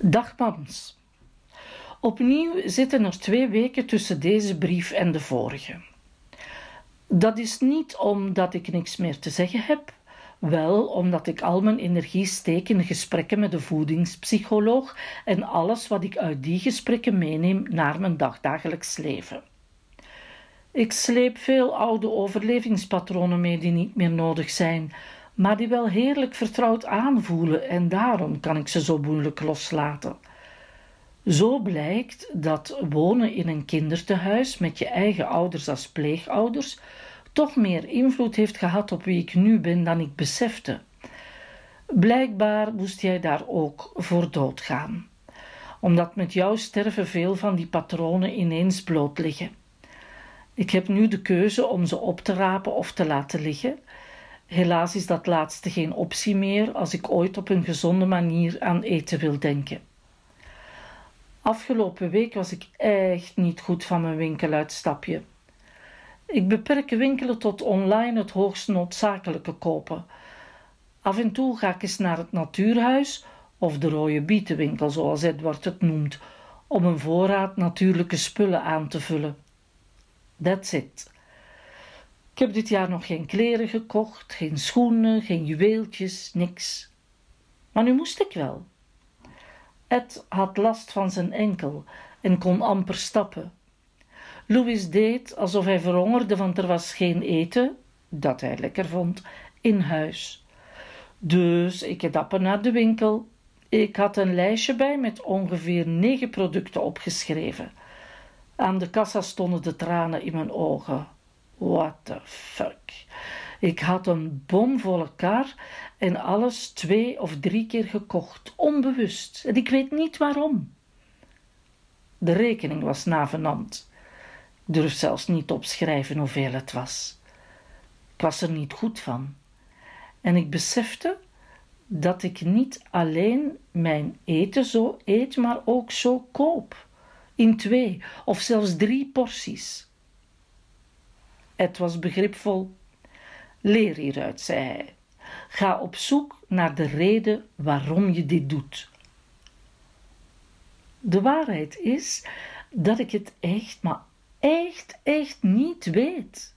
Dag mams. Opnieuw zitten er twee weken tussen deze brief en de vorige. Dat is niet omdat ik niks meer te zeggen heb, wel omdat ik al mijn energie steek in gesprekken met de voedingspsycholoog en alles wat ik uit die gesprekken meeneem naar mijn dagdagelijks leven. Ik sleep veel oude overlevingspatronen mee die niet meer nodig zijn, maar die wel heerlijk vertrouwd aanvoelen en daarom kan ik ze zo moeilijk loslaten. Zo blijkt dat wonen in een kindertehuis met je eigen ouders als pleegouders toch meer invloed heeft gehad op wie ik nu ben dan ik besefte. Blijkbaar moest jij daar ook voor doodgaan, omdat met jouw sterven veel van die patronen ineens bloot liggen. Ik heb nu de keuze om ze op te rapen of te laten liggen. Helaas is dat laatste geen optie meer als ik ooit op een gezonde manier aan eten wil denken. Afgelopen week was ik echt niet goed van mijn winkeluitstapje. Ik beperk winkelen tot online het hoogst noodzakelijke kopen. Af en toe ga ik eens naar het natuurhuis of de rode bietenwinkel, zoals Edward het noemt, om een voorraad natuurlijke spullen aan te vullen. That's it. Ik heb dit jaar nog geen kleren gekocht, geen schoenen, geen juweeltjes, niks. Maar nu moest ik wel. Ed had last van zijn enkel en kon amper stappen. Louis deed alsof hij verhongerde, want er was geen eten, dat hij lekker vond, in huis. Dus ik dappen naar de winkel. Ik had een lijstje bij met ongeveer negen producten opgeschreven. Aan de kassa stonden de tranen in mijn ogen. What the fuck. Ik had een bomvolle kar en alles twee of drie keer gekocht, onbewust. En ik weet niet waarom. De rekening was navenant. Ik durf zelfs niet opschrijven hoeveel het was. Ik was er niet goed van. En ik besefte dat ik niet alleen mijn eten zo eet, maar ook zo koop. In twee of zelfs drie porties. Het was begripvol. Leer hieruit, zei hij. Ga op zoek naar de reden waarom je dit doet. De waarheid is dat ik het echt, maar echt, echt niet weet.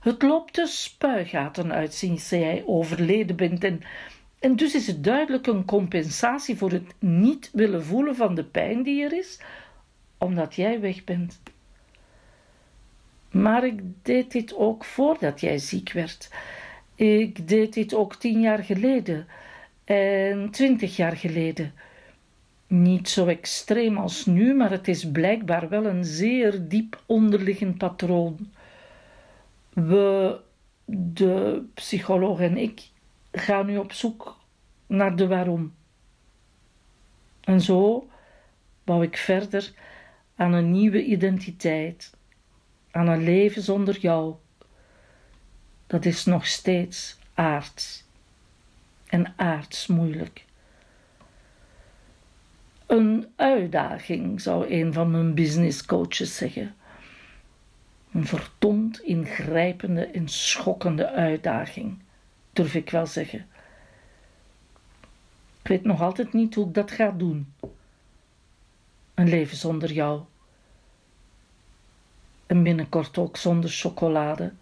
Het loopt de spuigaten uit sinds jij overleden bent en, en dus is het duidelijk een compensatie voor het niet willen voelen van de pijn die er is, omdat jij weg bent. Maar ik deed dit ook voordat jij ziek werd. Ik deed dit ook tien jaar geleden en twintig jaar geleden. Niet zo extreem als nu, maar het is blijkbaar wel een zeer diep onderliggend patroon. We, de psycholoog en ik, gaan nu op zoek naar de waarom. En zo bouw ik verder aan een nieuwe identiteit, aan een leven zonder jou. Dat is nog steeds aards en aards moeilijk. Een uitdaging, zou een van mijn business coaches zeggen. Een verdomd ingrijpende en schokkende uitdaging, durf ik wel zeggen. Ik weet nog altijd niet hoe ik dat ga doen. Een leven zonder jou. En binnenkort ook zonder chocolade.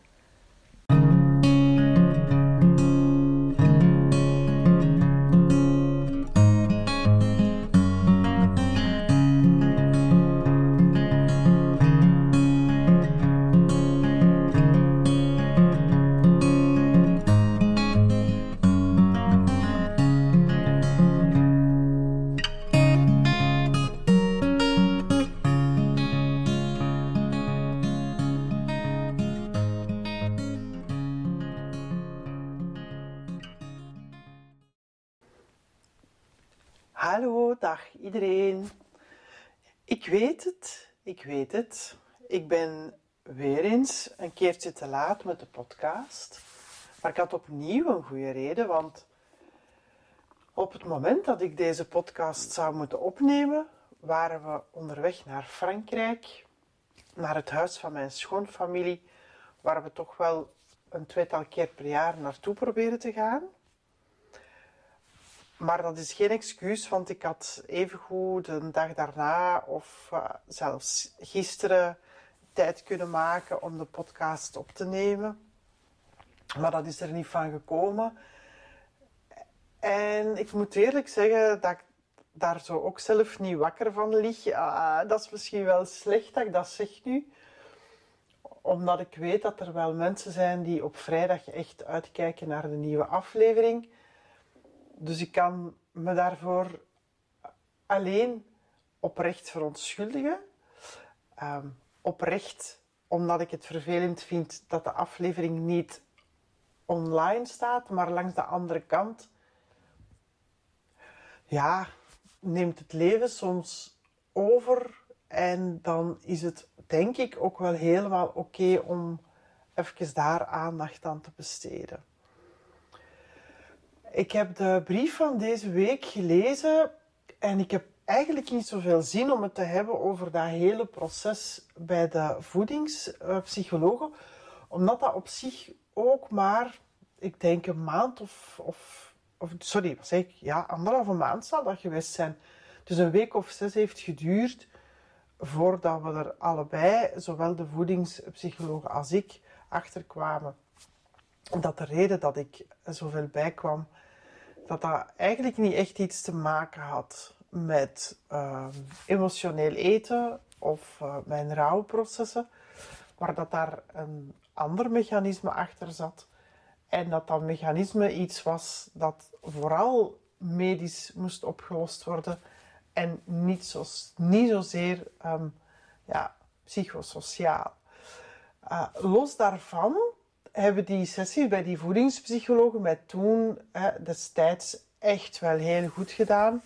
Iedereen. Ik weet het, ik weet het. Ik ben weer eens een keertje te laat met de podcast. Maar ik had opnieuw een goede reden, want op het moment dat ik deze podcast zou moeten opnemen, waren we onderweg naar Frankrijk, naar het huis van mijn schoonfamilie, waar we toch wel een tweetal keer per jaar naartoe proberen te gaan. Maar dat is geen excuus, want ik had evengoed een dag daarna of uh, zelfs gisteren tijd kunnen maken om de podcast op te nemen. Maar dat is er niet van gekomen. En ik moet eerlijk zeggen dat ik daar zo ook zelf niet wakker van lig. Uh, dat is misschien wel slecht dat ik dat zeg nu. Omdat ik weet dat er wel mensen zijn die op vrijdag echt uitkijken naar de nieuwe aflevering. Dus ik kan me daarvoor alleen oprecht verontschuldigen. Um, oprecht omdat ik het vervelend vind dat de aflevering niet online staat, maar langs de andere kant. Ja, neemt het leven soms over en dan is het denk ik ook wel helemaal oké om even daar aandacht aan te besteden. Ik heb de brief van deze week gelezen en ik heb eigenlijk niet zoveel zin om het te hebben over dat hele proces bij de voedingspsychologen, omdat dat op zich ook maar, ik denk, een maand of, of, sorry, wat zeg ik? Ja, anderhalve maand zal dat geweest zijn. Dus een week of zes heeft geduurd voordat we er allebei, zowel de voedingspsycholoog als ik, achter kwamen. Dat de reden dat ik zoveel bijkwam, dat dat eigenlijk niet echt iets te maken had met uh, emotioneel eten of uh, mijn rouwprocessen, maar dat daar een ander mechanisme achter zat. En dat dat mechanisme iets was dat vooral medisch moest opgelost worden en niet, zo, niet zozeer um, ja, psychosociaal. Uh, los daarvan hebben die sessies bij die voedingspsychologen mij toen destijds echt wel heel goed gedaan.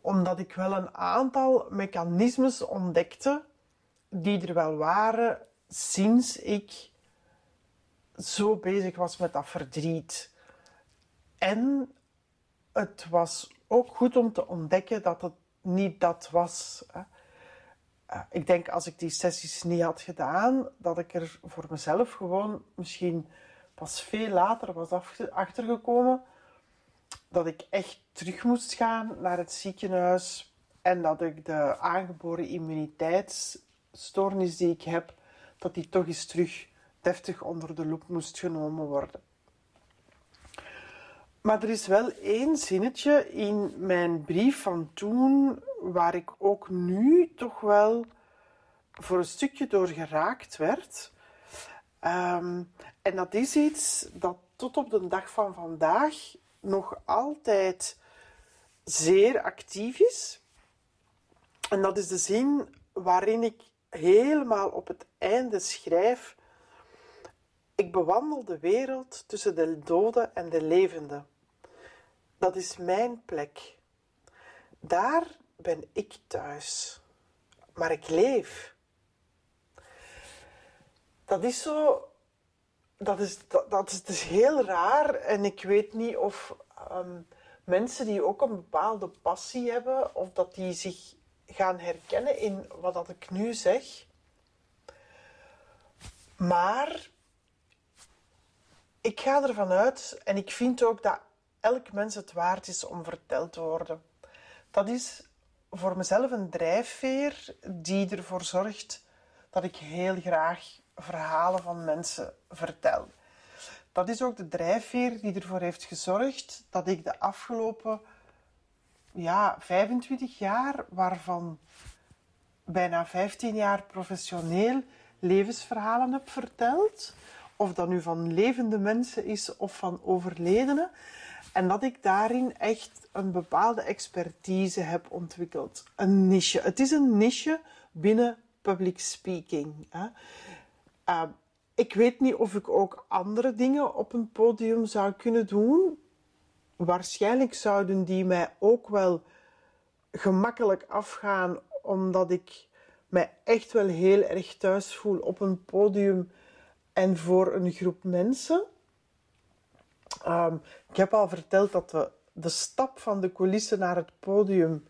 Omdat ik wel een aantal mechanismes ontdekte die er wel waren sinds ik zo bezig was met dat verdriet. En het was ook goed om te ontdekken dat het niet dat was. Eh, ik denk als ik die sessies niet had gedaan, dat ik er voor mezelf gewoon misschien pas veel later was achtergekomen dat ik echt terug moest gaan naar het ziekenhuis en dat ik de aangeboren immuniteitsstoornis die ik heb, dat die toch eens terug deftig onder de loep moest genomen worden. Maar er is wel één zinnetje in mijn brief van toen waar ik ook nu toch wel voor een stukje door geraakt werd. Um, en dat is iets dat tot op de dag van vandaag nog altijd zeer actief is. En dat is de zin waarin ik helemaal op het einde schrijf: Ik bewandel de wereld tussen de doden en de levenden. Dat is mijn plek. Daar ben ik thuis. Maar ik leef. Dat is zo. Dat is, dat, is dus heel raar. En ik weet niet of ehm, mensen die ook een bepaalde passie hebben, of dat die zich gaan herkennen in wat dat ik nu zeg. Maar ik ga ervan uit en ik vind ook dat elk mens het waard is om verteld te worden. Dat is voor mezelf een drijfveer die ervoor zorgt dat ik heel graag verhalen van mensen vertel. Dat is ook de drijfveer die ervoor heeft gezorgd dat ik de afgelopen ja, 25 jaar, waarvan bijna 15 jaar professioneel levensverhalen heb verteld. Of dat nu van levende mensen is of van overledenen. En dat ik daarin echt een bepaalde expertise heb ontwikkeld. Een niche. Het is een niche binnen public speaking. Hè. Uh, ik weet niet of ik ook andere dingen op een podium zou kunnen doen. Waarschijnlijk zouden die mij ook wel gemakkelijk afgaan, omdat ik mij echt wel heel erg thuis voel op een podium en voor een groep mensen. Um, ik heb al verteld dat de, de stap van de coulissen naar het podium,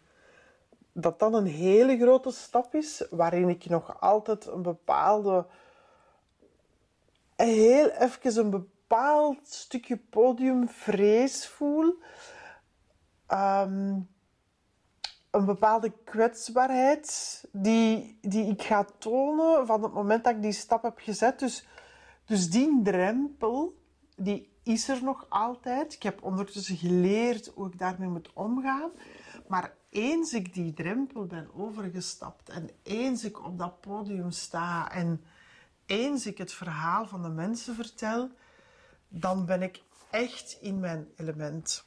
dat dan een hele grote stap is, waarin ik nog altijd een bepaalde, heel even een bepaald stukje podiumvrees voel. Ehm, een bepaalde kwetsbaarheid die, die ik ga tonen van het moment dat ik die stap heb gezet. Dus, dus die drempel, die is er nog altijd. Ik heb ondertussen geleerd hoe ik daarmee moet omgaan. Maar eens ik die drempel ben overgestapt en eens ik op dat podium sta en eens ik het verhaal van de mensen vertel, dan ben ik echt in mijn element.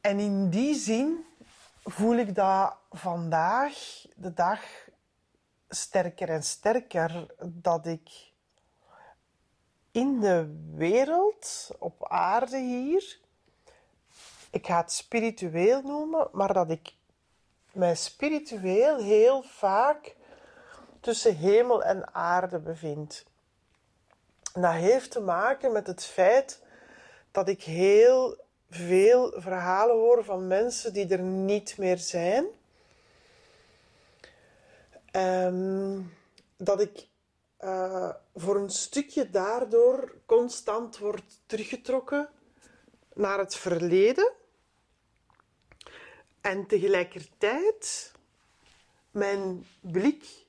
En in die zin voel ik dat vandaag de dag sterker en sterker dat ik in de wereld, op aarde hier, ik ga het spiritueel noemen, maar dat ik mij spiritueel heel vaak tussen hemel en aarde bevind. Dat heeft te maken met het feit dat ik heel veel verhalen hoor van mensen die er niet meer zijn. Um, dat ik uh, voor een stukje daardoor constant word teruggetrokken naar het verleden. En tegelijkertijd mijn blik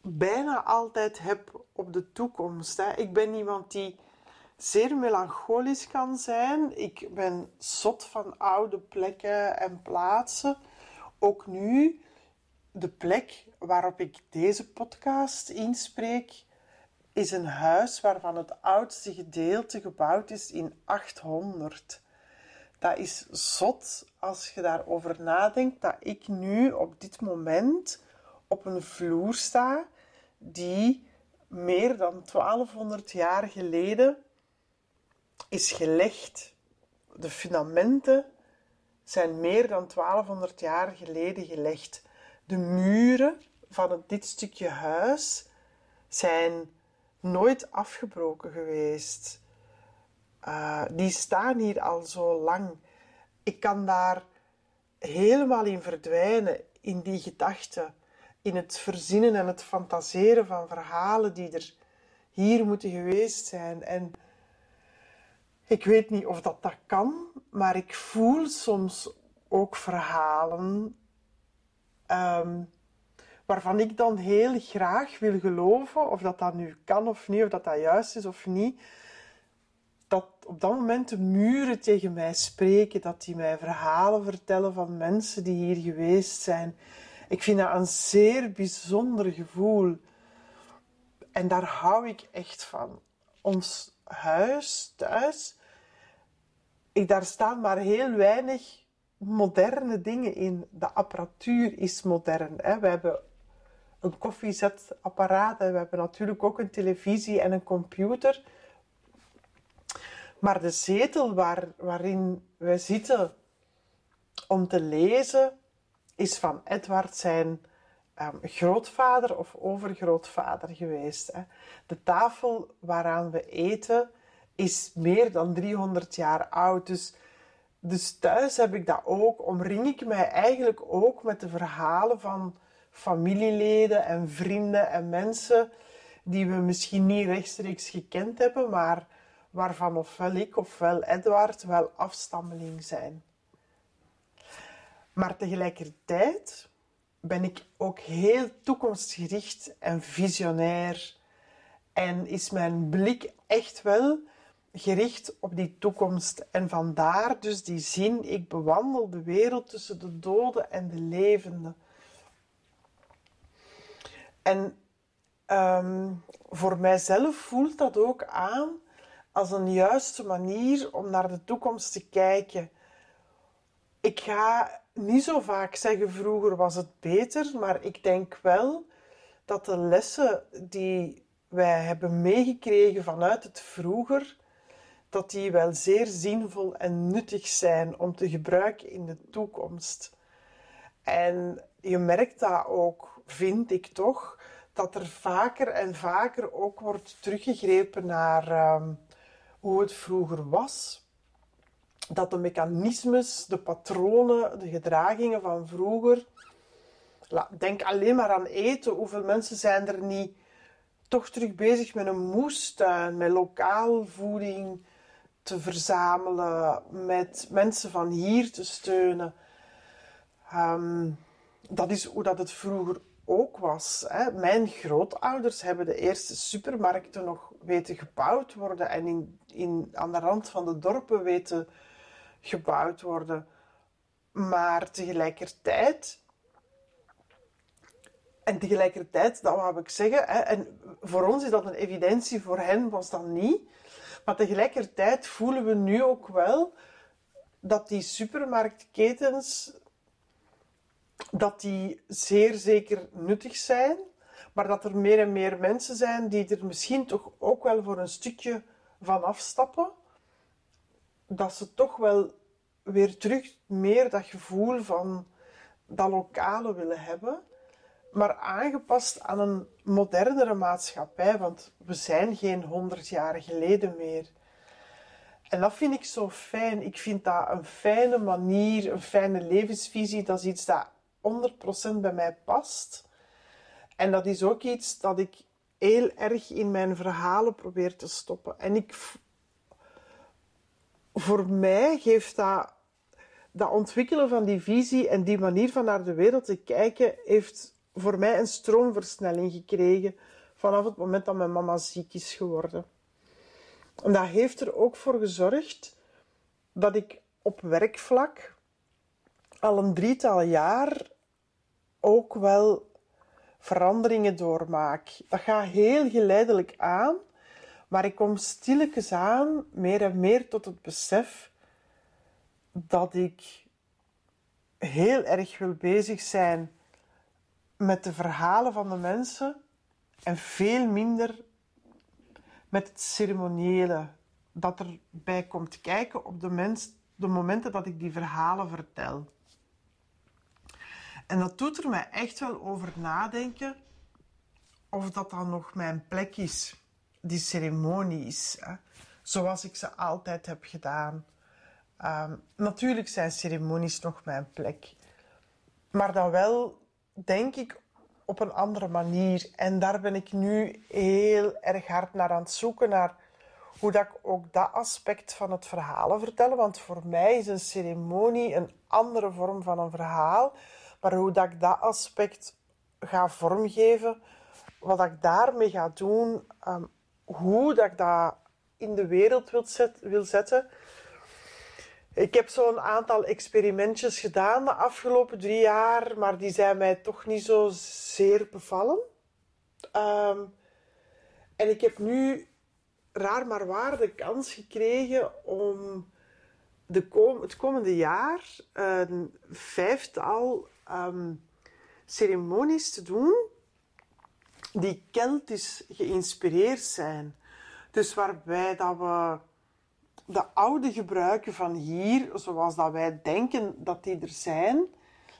bijna altijd heb op de toekomst. Hè. Ik ben iemand die zeer melancholisch kan zijn. Ik ben zot van oude plekken en plaatsen. Ook nu, de plek waarop ik deze podcast inspreek, is een huis waarvan het oudste gedeelte gebouwd is in 800. Dat is zot als je daarover nadenkt dat ik nu op dit moment op een vloer sta die meer dan 1200 jaar geleden is gelegd. De fundamenten zijn meer dan 1200 jaar geleden gelegd. De muren van dit stukje huis zijn nooit afgebroken geweest. Uh, die staan hier al zo lang. Ik kan daar helemaal in verdwijnen, in die gedachten, in het verzinnen en het fantaseren van verhalen die er hier moeten geweest zijn. En ik weet niet of dat dat kan, maar ik voel soms ook verhalen um, waarvan ik dan heel graag wil geloven, of dat dat nu kan of niet, of dat dat juist is of niet, dat op dat moment de muren tegen mij spreken, dat die mij verhalen vertellen van mensen die hier geweest zijn. Ik vind dat een zeer bijzonder gevoel. En daar hou ik echt van. Ons huis thuis, ik, daar staan maar heel weinig moderne dingen in. De apparatuur is modern. Hè. We hebben een koffiezetapparaat en we hebben natuurlijk ook een televisie en een computer. Maar de zetel waar, waarin we zitten om te lezen is van Edward zijn um, grootvader of overgrootvader geweest. Hè. De tafel waaraan we eten is meer dan 300 jaar oud. Dus, dus thuis heb ik dat ook. Omring ik mij eigenlijk ook met de verhalen van familieleden en vrienden en mensen die we misschien niet rechtstreeks gekend hebben, maar waarvan ofwel ik ofwel Edward wel afstammeling zijn. Maar tegelijkertijd ben ik ook heel toekomstgericht en visionair. En is mijn blik echt wel gericht op die toekomst. En vandaar dus die zin: ik bewandel de wereld tussen de doden en de levenden. En um, voor mijzelf voelt dat ook aan als een juiste manier om naar de toekomst te kijken. Ik ga niet zo vaak zeggen vroeger was het beter, maar ik denk wel dat de lessen die wij hebben meegekregen vanuit het vroeger, dat die wel zeer zinvol en nuttig zijn om te gebruiken in de toekomst. En je merkt dat ook, vind ik toch, dat er vaker en vaker ook wordt teruggegrepen naar um, hoe het vroeger was dat de mechanismes, de patronen, de gedragingen van vroeger. Denk alleen maar aan eten. Hoeveel mensen zijn er niet toch terug bezig met een moestuin, met lokaal voeding te verzamelen, met mensen van hier te steunen. Ehm, dat is hoe dat het vroeger ook was. Hè. Mijn grootouders hebben de eerste supermarkten nog weten gebouwd worden en in, in, aan de rand van de dorpen weten gebouwd worden. Maar tegelijkertijd en tegelijkertijd, dat wou ik zeggen, hè, en voor ons is dat een evidentie, voor hen was dat niet. Maar tegelijkertijd voelen we nu ook wel dat die supermarktketens dat die zeer zeker nuttig zijn, maar dat er meer en meer mensen zijn die er misschien toch ook wel voor een stukje van afstappen. Dat ze toch wel weer terug meer dat gevoel van dat lokale willen hebben maar aangepast aan een modernere maatschappij, want we zijn geen honderd jaar geleden meer. En dat vind ik zo fijn. Ik vind dat een fijne manier, een fijne levensvisie. Dat is iets dat 100% bij mij past. En dat is ook iets dat ik heel erg in mijn verhalen probeer te stoppen. En ik, voor mij geeft dat, dat ontwikkelen van die visie en die manier van naar de wereld te kijken, heeft voor mij een stroomversnelling gekregen vanaf het moment dat mijn mama ziek is geworden. En dat heeft er ook voor gezorgd dat ik op werkvlak al een drietal jaar ook wel veranderingen doormaak. Dat gaat heel geleidelijk aan, maar ik kom stilletjes aan meer en meer tot het besef dat ik heel erg wil bezig zijn met de verhalen van de mensen en veel minder met het ceremoniële dat erbij komt kijken op de, mens, de momenten dat ik die verhalen vertel. En dat doet er mij echt wel over nadenken of dat dan nog mijn plek is, die ceremonies, hè? zoals ik ze altijd heb gedaan. Um, natuurlijk zijn ceremonies nog mijn plek, maar dan wel denk ik op een andere manier. En daar ben ik nu heel erg hard naar aan het zoeken, naar hoe dat ik ook dat aspect van het verhalen vertellen. Want voor mij is een ceremonie een andere vorm van een verhaal. Maar hoe dat ik dat aspect ga vormgeven, wat ik daarmee ga doen, um, hoe dat ik dat in de wereld wil, wil zetten, ik heb zo'n aantal experimentjes gedaan de afgelopen drie jaar, maar die zijn mij toch niet zo zeer bevallen. Um, en ik heb nu raar maar waar de kans gekregen om de kom het komende jaar een vijftal um, ceremonies te doen die Keltisch geïnspireerd zijn. Dus waarbij dat we de oude gebruiken van hier, zoals dat wij denken dat die er zijn,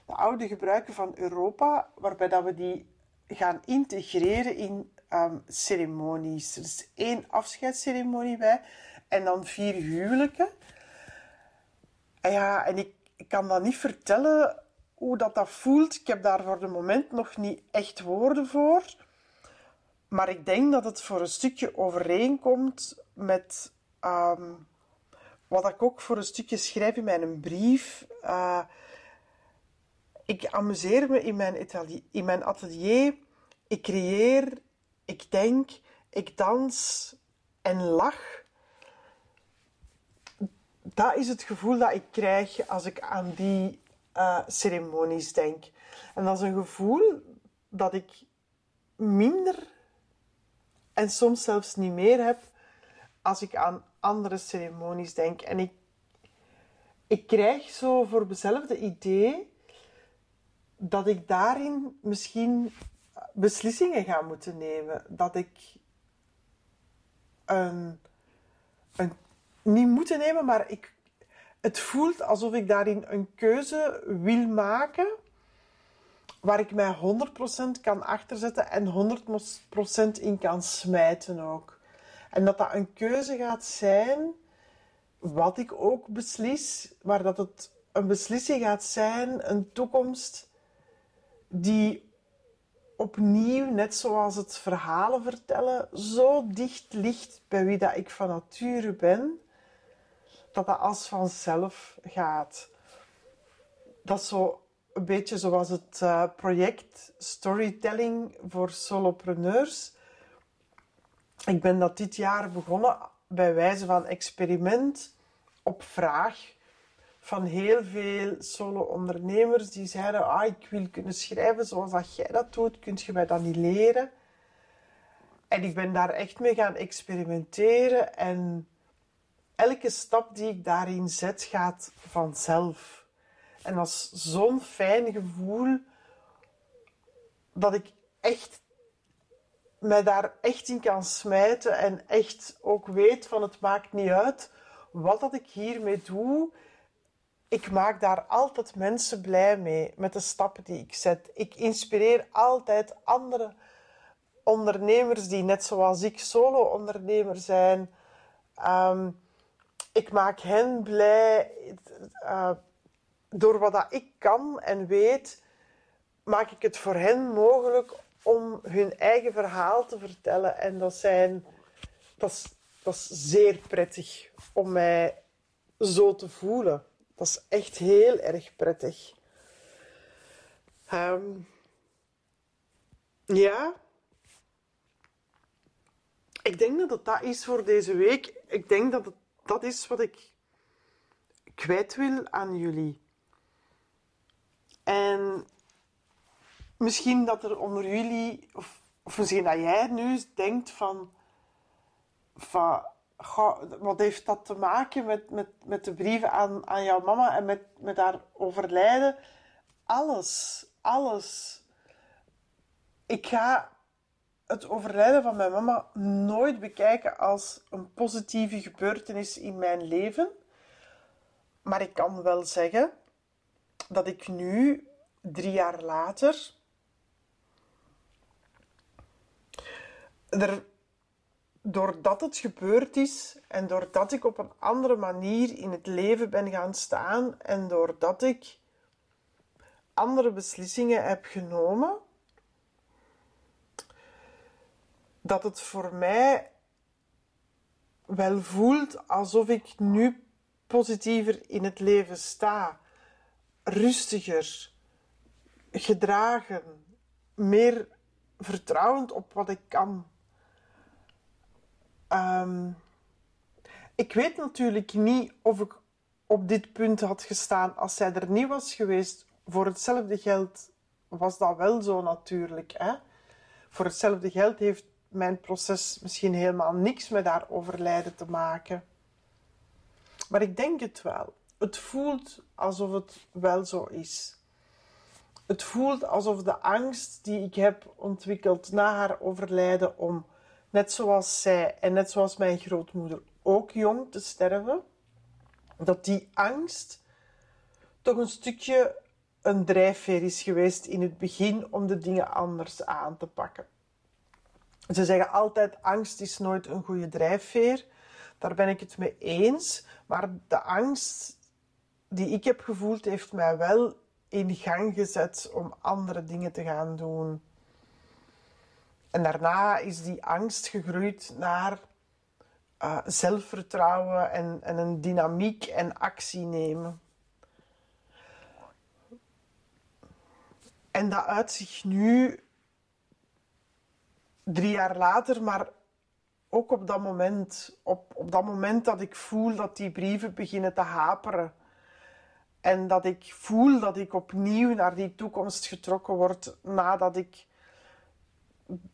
de oude gebruiken van Europa, waarbij dat we die gaan integreren in um, ceremonies. Er is één afscheidsceremonie bij en dan vier huwelijken. En ja, en ik kan dat niet vertellen hoe dat, dat voelt. Ik heb daar voor de moment nog niet echt woorden voor. Maar ik denk dat het voor een stukje overeenkomt met um, wat ik ook voor een stukje schrijf in mijn brief. Uh, ik amuseer me in mijn, in mijn atelier. Ik creëer, ik denk, ik dans en lach. Dat is het gevoel dat ik krijg als ik aan die uh, ceremonies denk. En dat is een gevoel dat ik minder en soms zelfs niet meer heb als ik aan andere ceremonies denk. En ik, ik krijg zo voor mezelf de idee dat ik daarin misschien beslissingen ga moeten nemen. Dat ik een, een niet moeten nemen, maar ik, het voelt alsof ik daarin een keuze wil maken waar ik mij 100% kan achterzetten en 100% in kan smijten ook. En dat dat een keuze gaat zijn, wat ik ook beslis, maar dat het een beslissing gaat zijn, een toekomst die opnieuw, net zoals het verhalen vertellen, zo dicht ligt bij wie dat ik van nature ben, dat dat als vanzelf gaat. Dat is zo een beetje zoals het uh, project Storytelling voor solopreneurs. Ik ben dat dit jaar begonnen bij wijze van experiment op vraag van heel veel solo-ondernemers die zeiden: ah, ik wil kunnen schrijven zoals dat jij dat doet, kunt je mij dat niet leren? En ik ben daar echt mee gaan experimenteren en elke stap die ik daarin zet gaat vanzelf. En dat is zo'n fijn gevoel dat ik echt mij daar echt in kan smijten en echt ook weet van het maakt niet uit wat dat ik hiermee doe. Ik maak daar altijd mensen blij mee met de stappen die ik zet. Ik inspireer altijd andere ondernemers die net zoals ik solo-ondernemer zijn. Ehm, ik maak hen blij uh, door wat dat ik kan en weet. Maak ik het voor hen mogelijk om hun eigen verhaal te vertellen. En dat, zijn, dat, is, dat is zeer prettig om mij zo te voelen. Dat is echt heel erg prettig. Ehm, ja. Ik denk dat het dat is voor deze week. Ik denk dat het dat is wat ik kwijt wil aan jullie. En misschien dat er onder jullie, of, of misschien dat jij nu denkt van, van wat heeft dat te maken met, met, met de brieven aan, aan jouw mama en met, met haar overlijden? Alles, alles. Ik ga het overlijden van mijn mama nooit bekijken als een positieve gebeurtenis in mijn leven. Maar ik kan wel zeggen dat ik nu, drie jaar later, er, doordat het gebeurd is en doordat ik op een andere manier in het leven ben gaan staan en doordat ik andere beslissingen heb genomen, dat het voor mij wel voelt alsof ik nu positiever in het leven sta, rustiger, gedragen, meer vertrouwend op wat ik kan. Ehm, ik weet natuurlijk niet of ik op dit punt had gestaan als zij er niet was geweest. Voor hetzelfde geld was dat wel zo natuurlijk. Hè? Voor hetzelfde geld heeft mijn proces misschien helemaal niks met haar overlijden te maken. Maar ik denk het wel. Het voelt alsof het wel zo is. Het voelt alsof de angst die ik heb ontwikkeld na haar overlijden om, net zoals zij en net zoals mijn grootmoeder, ook jong te sterven, dat die angst toch een stukje een drijfveer is geweest in het begin om de dingen anders aan te pakken. Ze zeggen altijd: angst is nooit een goede drijfveer. Daar ben ik het mee eens. Maar de angst die ik heb gevoeld, heeft mij wel in gang gezet om andere dingen te gaan doen. En daarna is die angst gegroeid naar uh, zelfvertrouwen en, en een dynamiek en actie nemen. En dat uit zich nu drie jaar later, maar ook op dat moment, op, op dat moment dat ik voel dat die brieven beginnen te haperen. En dat ik voel dat ik opnieuw naar die toekomst getrokken word nadat ik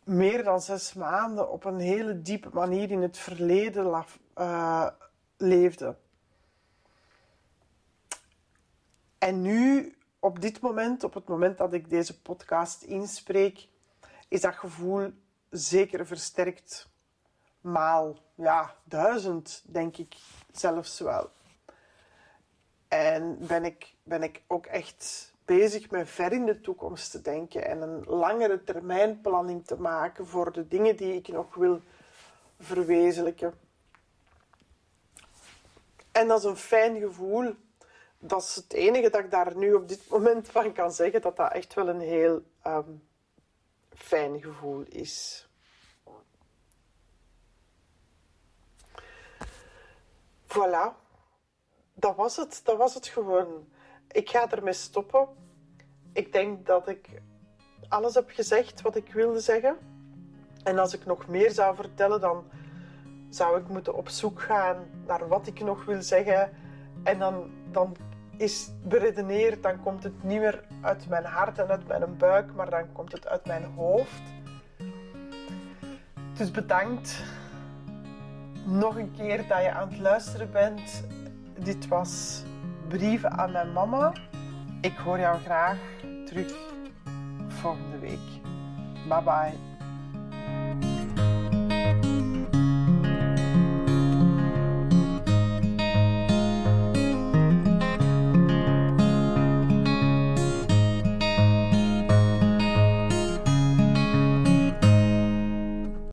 meer dan zes maanden op een hele diepe manier in het verleden uh, leefde. En nu, op dit moment, op het moment dat ik deze podcast inspreek, is dat gevoel zeker versterkt maal ja, duizend, denk ik zelfs wel. En ben ik, ben ik ook echt bezig met ver in de toekomst te denken en een langere termijn planning te maken voor de dingen die ik nog wil verwezenlijken. En dat is een fijn gevoel. Dat is het enige dat ik daar nu op dit moment van kan zeggen, dat dat echt wel een heel um, fijn gevoel is. Voilà, dat was het. Dat was het gewoon. Ik ga ermee stoppen. Ik denk dat ik alles heb gezegd wat ik wilde zeggen. En als ik nog meer zou vertellen, dan zou ik moeten op zoek gaan naar wat ik nog wil zeggen. En dan, dan is beredeneerd, dan komt het niet meer uit mijn hart en uit mijn buik, maar dan komt het uit mijn hoofd. Dus bedankt nog een keer dat je aan het luisteren bent. Dit was Brieven aan mijn mama. Ik hoor jou graag terug volgende week. Bye bye.